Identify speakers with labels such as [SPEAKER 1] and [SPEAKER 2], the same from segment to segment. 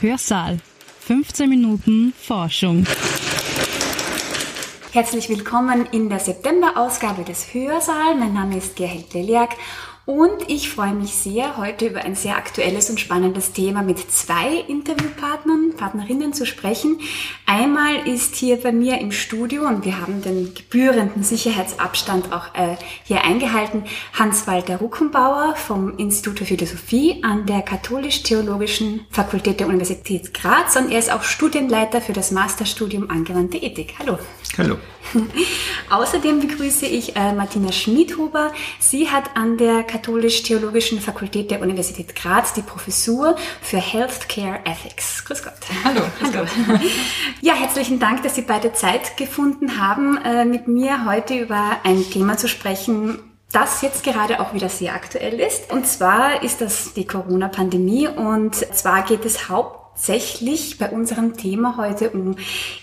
[SPEAKER 1] Hörsaal. 15 Minuten Forschung.
[SPEAKER 2] Herzlich willkommen in der September-Ausgabe des Hörsaal. Mein Name ist Gerhard Leliak und ich freue mich sehr, heute über ein sehr aktuelles und spannendes Thema mit zwei Interviewpartnern, Partnerinnen zu sprechen. Einmal ist hier bei mir im Studio, und wir haben den gebührenden Sicherheitsabstand auch äh, hier eingehalten, Hans-Walter Ruckenbauer vom Institut für Philosophie an der Katholisch-Theologischen Fakultät der Universität Graz und er ist auch Studienleiter für das Masterstudium Angewandte Ethik. Hallo.
[SPEAKER 3] Hallo.
[SPEAKER 2] Außerdem begrüße ich äh, Martina Schmidhuber. Sie hat an der Katholisch-Theologischen Fakultät der Universität Graz die Professur für Healthcare Ethics. Grüß Gott.
[SPEAKER 4] Hallo.
[SPEAKER 2] Hallo. Ja, herzlichen Dank, dass Sie beide Zeit gefunden haben, äh, mit mir heute über ein Thema zu sprechen, das jetzt gerade auch wieder sehr aktuell ist. Und zwar ist das die Corona-Pandemie und zwar geht es hauptsächlich hauptsächlich bei unserem Thema heute um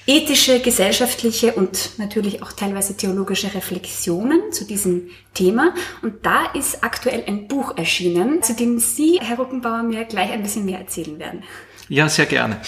[SPEAKER 2] ethische, gesellschaftliche und natürlich auch teilweise theologische Reflexionen zu diesem Thema. Und da ist aktuell ein Buch erschienen, zu dem Sie, Herr Ruckenbauer, mir gleich ein bisschen mehr erzählen werden.
[SPEAKER 3] Ja, sehr gerne.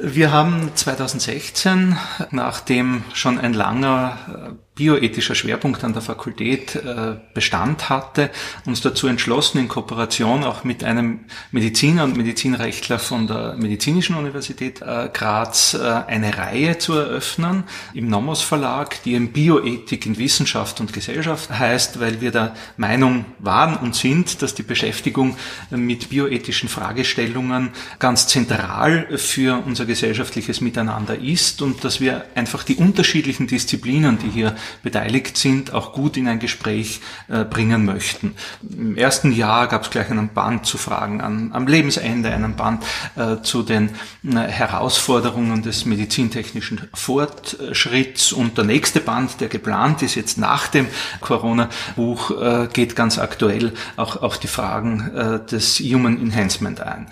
[SPEAKER 3] Wir haben 2016, nachdem schon ein langer bioethischer Schwerpunkt an der Fakultät äh, Bestand hatte, uns dazu entschlossen, in Kooperation auch mit einem Mediziner und Medizinrechtler von der Medizinischen Universität äh, Graz äh, eine Reihe zu eröffnen im Nomos Verlag, die in Bioethik in Wissenschaft und Gesellschaft heißt, weil wir der Meinung waren und sind, dass die Beschäftigung mit bioethischen Fragestellungen ganz zentral für unser gesellschaftliches Miteinander ist und dass wir einfach die unterschiedlichen Disziplinen, die hier beteiligt sind, auch gut in ein Gespräch äh, bringen möchten. Im ersten Jahr gab es gleich einen Band zu Fragen an, am Lebensende, einen Band äh, zu den äh, Herausforderungen des medizintechnischen Fortschritts und der nächste Band, der geplant ist jetzt nach dem Corona-Buch, geht ganz aktuell auch auf die Fragen des Human Enhancement ein.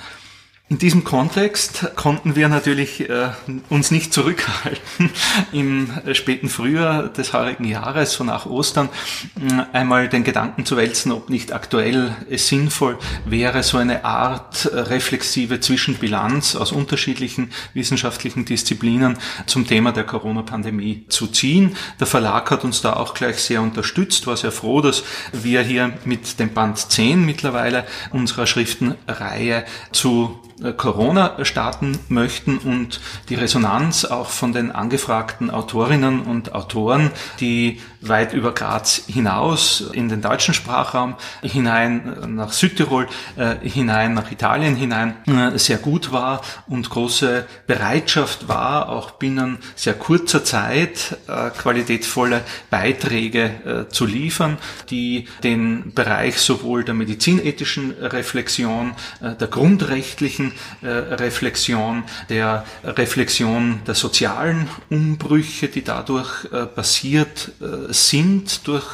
[SPEAKER 3] In diesem Kontext konnten wir natürlich äh, uns nicht zurückhalten, im späten Frühjahr des heurigen Jahres, so nach Ostern, äh, einmal den Gedanken zu wälzen, ob nicht aktuell es sinnvoll wäre, so eine Art äh, reflexive Zwischenbilanz aus unterschiedlichen wissenschaftlichen Disziplinen zum Thema der Corona-Pandemie zu ziehen. Der Verlag hat uns da auch gleich sehr unterstützt, war sehr froh, dass wir hier mit dem Band 10 mittlerweile unserer Schriftenreihe zu äh, Corona starten möchten und die Resonanz auch von den angefragten Autorinnen und Autoren, die weit über Graz hinaus in den deutschen Sprachraum hinein, äh, nach Südtirol äh, hinein, nach Italien hinein sehr gut war und große Bereitschaft war, auch binnen sehr kurzer Zeit qualitätvolle Beiträge zu liefern, die den Bereich sowohl der medizinethischen Reflexion, der grundrechtlichen äh, Reflexion, der Reflexion der sozialen Umbrüche, die dadurch äh, passiert äh, sind durch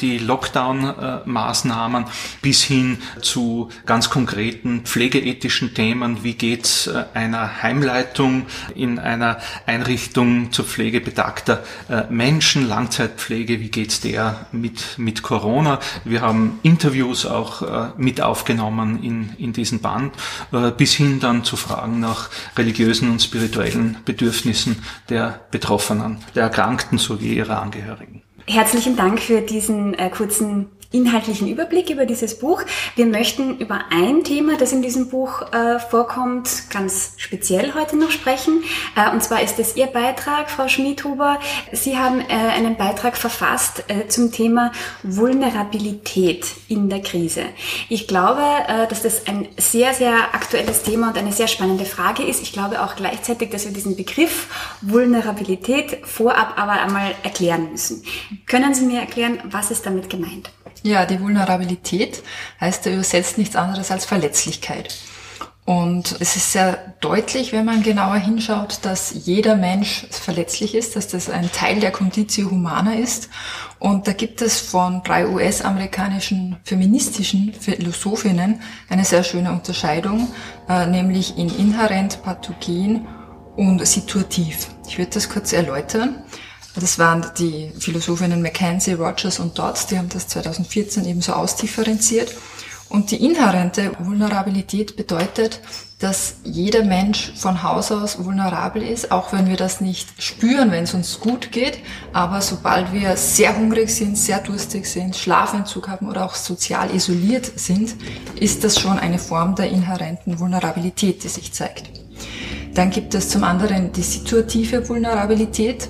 [SPEAKER 3] die Lockdown-Maßnahmen, bis hin zu ganz konkreten pflegeethischen Themen. Wie geht's einer Heimleitung in einer Einrichtung zur Pflege betagter Menschen, Langzeitpflege, wie geht's der mit, mit Corona? Wir haben Interviews auch mit aufgenommen in, in diesen Band bis hin dann zu Fragen nach religiösen und spirituellen Bedürfnissen der Betroffenen, der Erkrankten sowie ihrer Angehörigen.
[SPEAKER 2] Herzlichen Dank für diesen äh, kurzen inhaltlichen Überblick über dieses Buch. Wir möchten über ein Thema, das in diesem Buch äh, vorkommt, ganz speziell heute noch sprechen. Äh, und zwar ist es Ihr Beitrag, Frau Schmidhuber. Sie haben äh, einen Beitrag verfasst äh, zum Thema Vulnerabilität in der Krise. Ich glaube, äh, dass das ein sehr, sehr aktuelles Thema und eine sehr spannende Frage ist. Ich glaube auch gleichzeitig, dass wir diesen Begriff Vulnerabilität vorab aber einmal erklären müssen. Können Sie mir erklären, was ist damit gemeint?
[SPEAKER 4] Ja, die Vulnerabilität heißt ja übersetzt nichts anderes als Verletzlichkeit. Und es ist sehr deutlich, wenn man genauer hinschaut, dass jeder Mensch verletzlich ist, dass das ein Teil der Conditio Humana ist. Und da gibt es von drei US-amerikanischen feministischen Philosophinnen eine sehr schöne Unterscheidung, äh, nämlich in inhärent, pathogen und situativ. Ich würde das kurz erläutern. Das waren die Philosophinnen Mackenzie, Rogers und Dodds, die haben das 2014 ebenso ausdifferenziert. Und die inhärente Vulnerabilität bedeutet, dass jeder Mensch von Haus aus vulnerabel ist, auch wenn wir das nicht spüren, wenn es uns gut geht. Aber sobald wir sehr hungrig sind, sehr durstig sind, Schlafentzug haben oder auch sozial isoliert sind, ist das schon eine Form der inhärenten Vulnerabilität, die sich zeigt. Dann gibt es zum anderen die situative Vulnerabilität,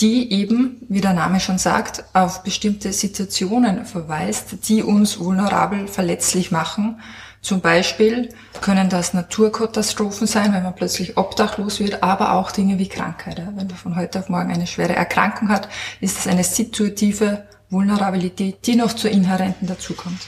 [SPEAKER 4] die eben, wie der Name schon sagt, auf bestimmte Situationen verweist, die uns vulnerabel verletzlich machen zum Beispiel können das Naturkatastrophen sein, wenn man plötzlich obdachlos wird, aber auch Dinge wie Krankheit. Wenn man von heute auf morgen eine schwere Erkrankung hat, ist es eine situative Vulnerabilität, die noch zur inhärenten dazukommt.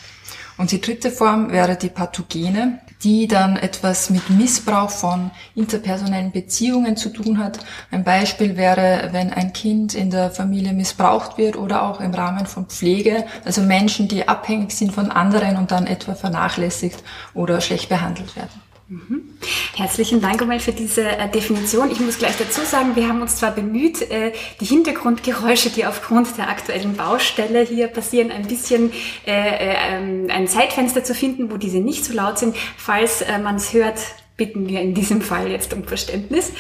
[SPEAKER 4] Und die dritte Form wäre die Pathogene, die dann etwas mit Missbrauch von interpersonellen Beziehungen zu tun hat. Ein Beispiel wäre, wenn ein Kind in der Familie missbraucht wird oder auch im Rahmen von Pflege, also Menschen, die abhängig sind von anderen und dann etwa vernachlässigt oder schlecht behandelt werden.
[SPEAKER 2] Mhm. Herzlichen Dank einmal für diese äh, Definition. Ich muss gleich dazu sagen, wir haben uns zwar bemüht, äh, die Hintergrundgeräusche, die aufgrund der aktuellen Baustelle hier passieren, ein bisschen äh, äh ähm, ein Zeitfenster zu finden, wo diese nicht so laut sind. Falls man es hört, bitten wir in diesem Fall jetzt um Verständnis.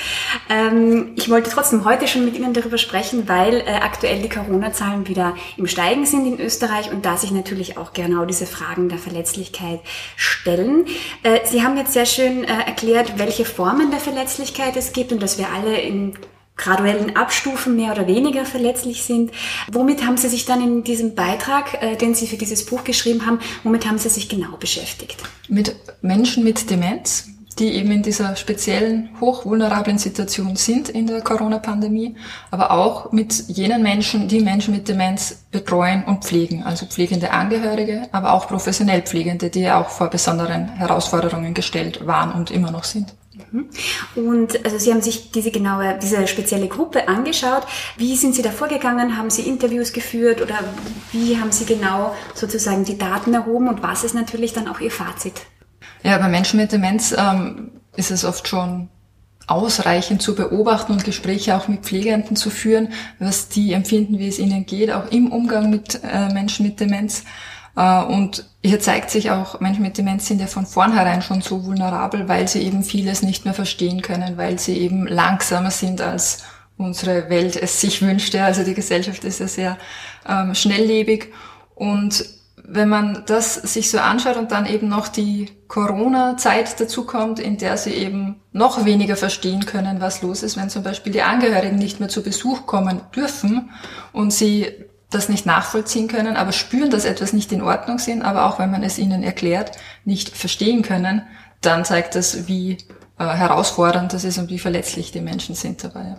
[SPEAKER 2] Ähm, ich wollte trotzdem heute schon mit Ihnen darüber sprechen, weil äh, aktuell die Corona-Zahlen wieder im Steigen sind in Österreich und da sich natürlich auch genau diese Fragen der Verletzlichkeit stellen. Äh, Sie haben jetzt sehr schön äh, erklärt, welche Formen der Verletzlichkeit es gibt und dass wir alle in graduellen Abstufen mehr oder weniger verletzlich sind. Womit haben Sie sich dann in diesem Beitrag, äh, den Sie für dieses Buch geschrieben haben, womit haben Sie sich genau beschäftigt?
[SPEAKER 4] Mit Menschen mit Demenz, die eben in dieser speziellen, hochvulnerablen Situation sind in der Corona-Pandemie, aber auch mit jenen Menschen, die Menschen mit Demenz betreuen und pflegen, also pflegende Angehörige, aber auch professionell Pflegende, die auch vor besonderen Herausforderungen gestellt waren und immer noch sind.
[SPEAKER 2] Mhm. Und also Sie haben sich diese genaue, diese spezielle Gruppe angeschaut. Wie sind Sie da vorgegangen? Haben Sie Interviews geführt oder wie haben Sie genau sozusagen die Daten erhoben und was ist natürlich dann auch Ihr Fazit?
[SPEAKER 4] Ja, bei Menschen mit Demenz ähm, ist es oft schon ausreichend zu beobachten und Gespräche auch mit Pflegenden zu führen, was die empfinden, wie es ihnen geht, auch im Umgang mit äh, Menschen mit Demenz. Äh, und hier zeigt sich auch, Menschen mit Demenz sind ja von vornherein schon so vulnerabel, weil sie eben vieles nicht mehr verstehen können, weil sie eben langsamer sind als unsere Welt es sich wünschte. Also die Gesellschaft ist ja sehr ähm, schnelllebig und wenn man das sich so anschaut und dann eben noch die Corona-Zeit dazukommt, in der sie eben noch weniger verstehen können, was los ist, wenn zum Beispiel die Angehörigen nicht mehr zu Besuch kommen dürfen und sie das nicht nachvollziehen können, aber spüren, dass etwas nicht in Ordnung sind, aber auch wenn man es ihnen erklärt, nicht verstehen können, dann zeigt das, wie äh, herausfordernd das ist und wie verletzlich die Menschen sind dabei.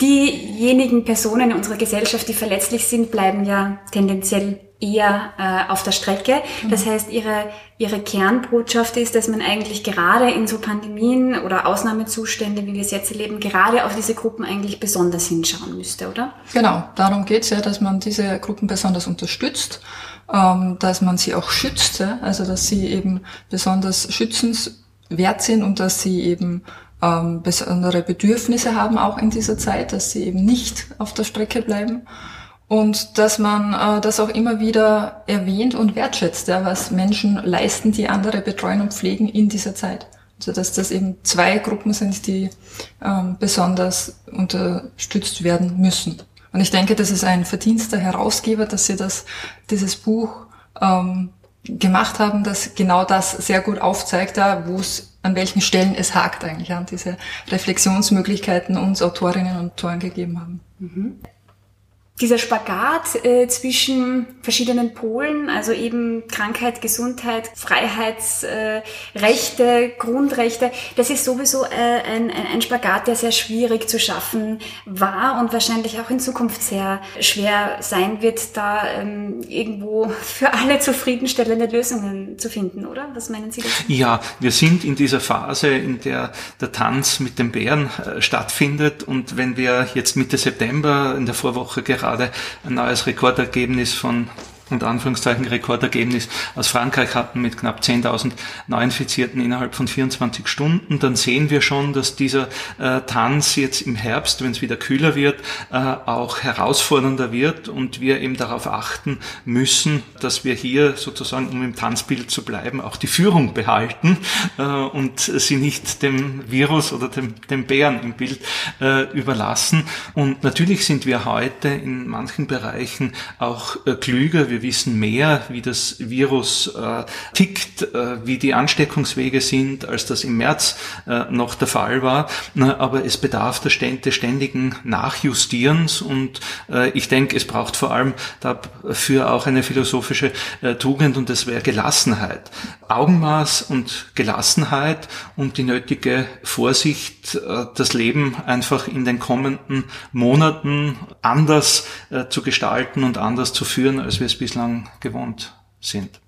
[SPEAKER 2] Diejenigen Personen in unserer Gesellschaft, die verletzlich sind, bleiben ja tendenziell eher äh, auf der Strecke. Das mhm. heißt, ihre, ihre Kernbotschaft ist, dass man eigentlich gerade in so Pandemien oder Ausnahmezustände, wie wir es jetzt erleben, gerade auf diese Gruppen eigentlich besonders hinschauen müsste, oder?
[SPEAKER 4] Genau, darum geht's ja, dass man diese Gruppen besonders unterstützt, ähm, dass man sie auch schützt, ja? also dass sie eben besonders schützenswert sind und dass sie eben ähm, besondere Bedürfnisse haben auch in dieser Zeit, dass sie eben nicht auf der Strecke bleiben und dass man äh, das auch immer wieder erwähnt und wertschätzt, ja, was Menschen leisten, die andere betreuen und pflegen in dieser Zeit. Also dass das eben zwei Gruppen sind, die ähm, besonders unterstützt werden müssen. Und ich denke, das ist ein Verdienst der Herausgeber, dass sie das, dieses Buch ähm, gemacht haben, das genau das sehr gut aufzeigt, da wo es an welchen Stellen es hakt eigentlich an diese Reflexionsmöglichkeiten uns Autorinnen und Autoren gegeben haben. Mhm
[SPEAKER 2] dieser Spagat äh, zwischen verschiedenen Polen, also eben Krankheit, Gesundheit, Freiheitsrechte, äh, Grundrechte, das ist sowieso äh, ein, ein Spagat, der sehr schwierig zu schaffen war und wahrscheinlich auch in Zukunft sehr schwer sein wird, da ähm, irgendwo für alle zufriedenstellende Lösungen zu finden, oder? Was meinen Sie dazu?
[SPEAKER 3] Ja, wir sind in dieser Phase, in der der Tanz mit den Bären äh, stattfindet und wenn wir jetzt Mitte September in der Vorwoche gerade gerade ein neues Rekordergebnis von unter Anführungszeichen Rekordergebnis aus Frankreich hatten mit knapp 10.000 Neuinfizierten innerhalb von 24 Stunden, dann sehen wir schon, dass dieser äh, Tanz jetzt im Herbst, wenn es wieder kühler wird, äh, auch herausfordernder wird und wir eben darauf achten müssen, dass wir hier sozusagen, um im Tanzbild zu bleiben, auch die Führung behalten äh, und sie nicht dem Virus oder dem, dem Bären im Bild äh, überlassen. Und natürlich sind wir heute in manchen Bereichen auch äh, klüger. Wir wissen mehr, wie das Virus äh, tickt, äh, wie die Ansteckungswege sind, als das im März äh, noch der Fall war. aber es bedarf des ständigen Nachjustierens und äh, ich denke, es braucht vor allem dafür auch eine philosophische äh, Tugend und das wäre Gelassenheit. Augenmaß und Gelassenheit und die nötige Vorsicht, äh, das Leben einfach in den kommenden Monaten anders zu gestalten und anders zu führen, als wir es bislang gewohnt sind.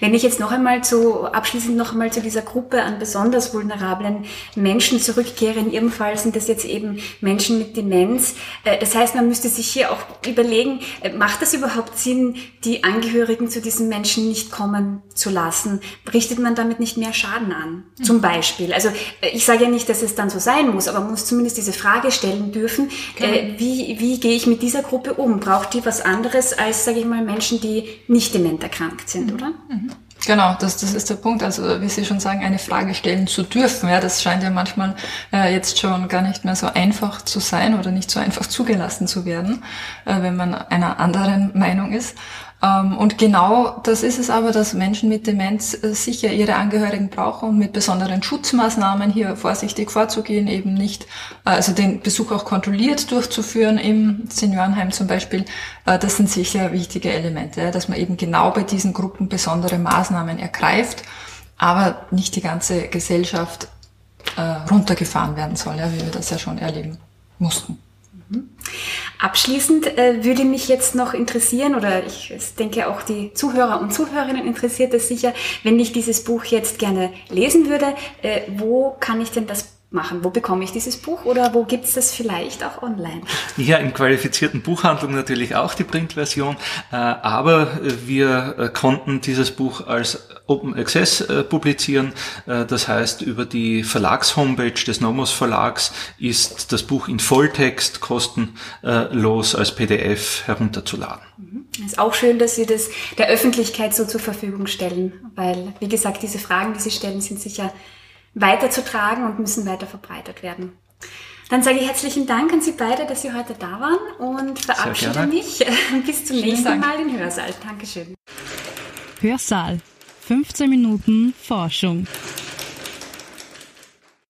[SPEAKER 2] Wenn ich jetzt noch einmal zu, abschließend noch einmal zu dieser Gruppe an besonders vulnerablen Menschen zurückkehre, in Ihrem Fall sind das jetzt eben Menschen mit Demenz. Äh, das heißt, man müsste sich hier auch überlegen, äh, macht das überhaupt Sinn, die Angehörigen zu diesen Menschen nicht kommen zu lassen? Richtet man damit nicht mehr Schaden an? Zum Beispiel. Also, äh, ich sage ja nicht, dass es dann so sein muss, aber man muss zumindest diese Frage stellen dürfen, genau. wie, wie gehe ich mit dieser Gruppe um? Braucht die was anderes als, sage ich mal, Menschen, die nicht dement erkrankt sind, mhm. oder?
[SPEAKER 4] Mhm. Genau, das, das ist der Punkt. Also wie Sie schon sagen, eine Frage stellen zu dürfen. Ja, das scheint ja manchmal äh, jetzt schon gar nicht mehr so einfach zu sein oder nicht so einfach zugelassen zu werden, äh, wenn man einer anderen Meinung ist. Ähm, und genau das ist es aber, dass Menschen mit Demenz äh, sicher ihre Angehörigen brauchen und mit besonderen Schutzmaßnahmen hier vorsichtig vorzugehen, eben nicht, äh, also den Besuch auch kontrolliert durchzuführen im Seniorenheim zum Beispiel. Äh, das sind sicher wichtige Elemente, dass man eben genau bei diesen Gruppen besondere Maßnahmen ergreift, aber nicht die ganze Gesellschaft runtergefahren werden soll, wie wir das ja schon erleben mussten.
[SPEAKER 2] Mhm. Abschließend äh, würde mich jetzt noch interessieren, oder ich denke auch die Zuhörer und Zuhörerinnen interessiert es sicher, wenn ich dieses Buch jetzt gerne lesen würde, äh, wo kann ich denn das machen? Wo bekomme ich dieses Buch oder wo gibt es das vielleicht auch online?
[SPEAKER 3] Ja, im qualifizierten Buchhandlung natürlich auch die Printversion, äh, aber wir äh, konnten dieses Buch als Open Access äh, publizieren. Das heißt, über die Verlagshomepage des Nomos Verlags ist das Buch in Volltext kostenlos als PDF herunterzuladen.
[SPEAKER 2] Mhm. Ist auch schön, dass Sie das der Öffentlichkeit so zur Verfügung stellen, weil, wie gesagt, diese Fragen, die Sie stellen, sind sicher weiterzutragen und müssen weiter verbreitet werden. Dann sage ich herzlichen Dank an Sie beide, dass Sie heute da waren und verabschiede mich bis zum Vielen nächsten Dank. Mal in Hörsaal. Dankeschön.
[SPEAKER 1] Hörsaal. 15 Minuten Forschung.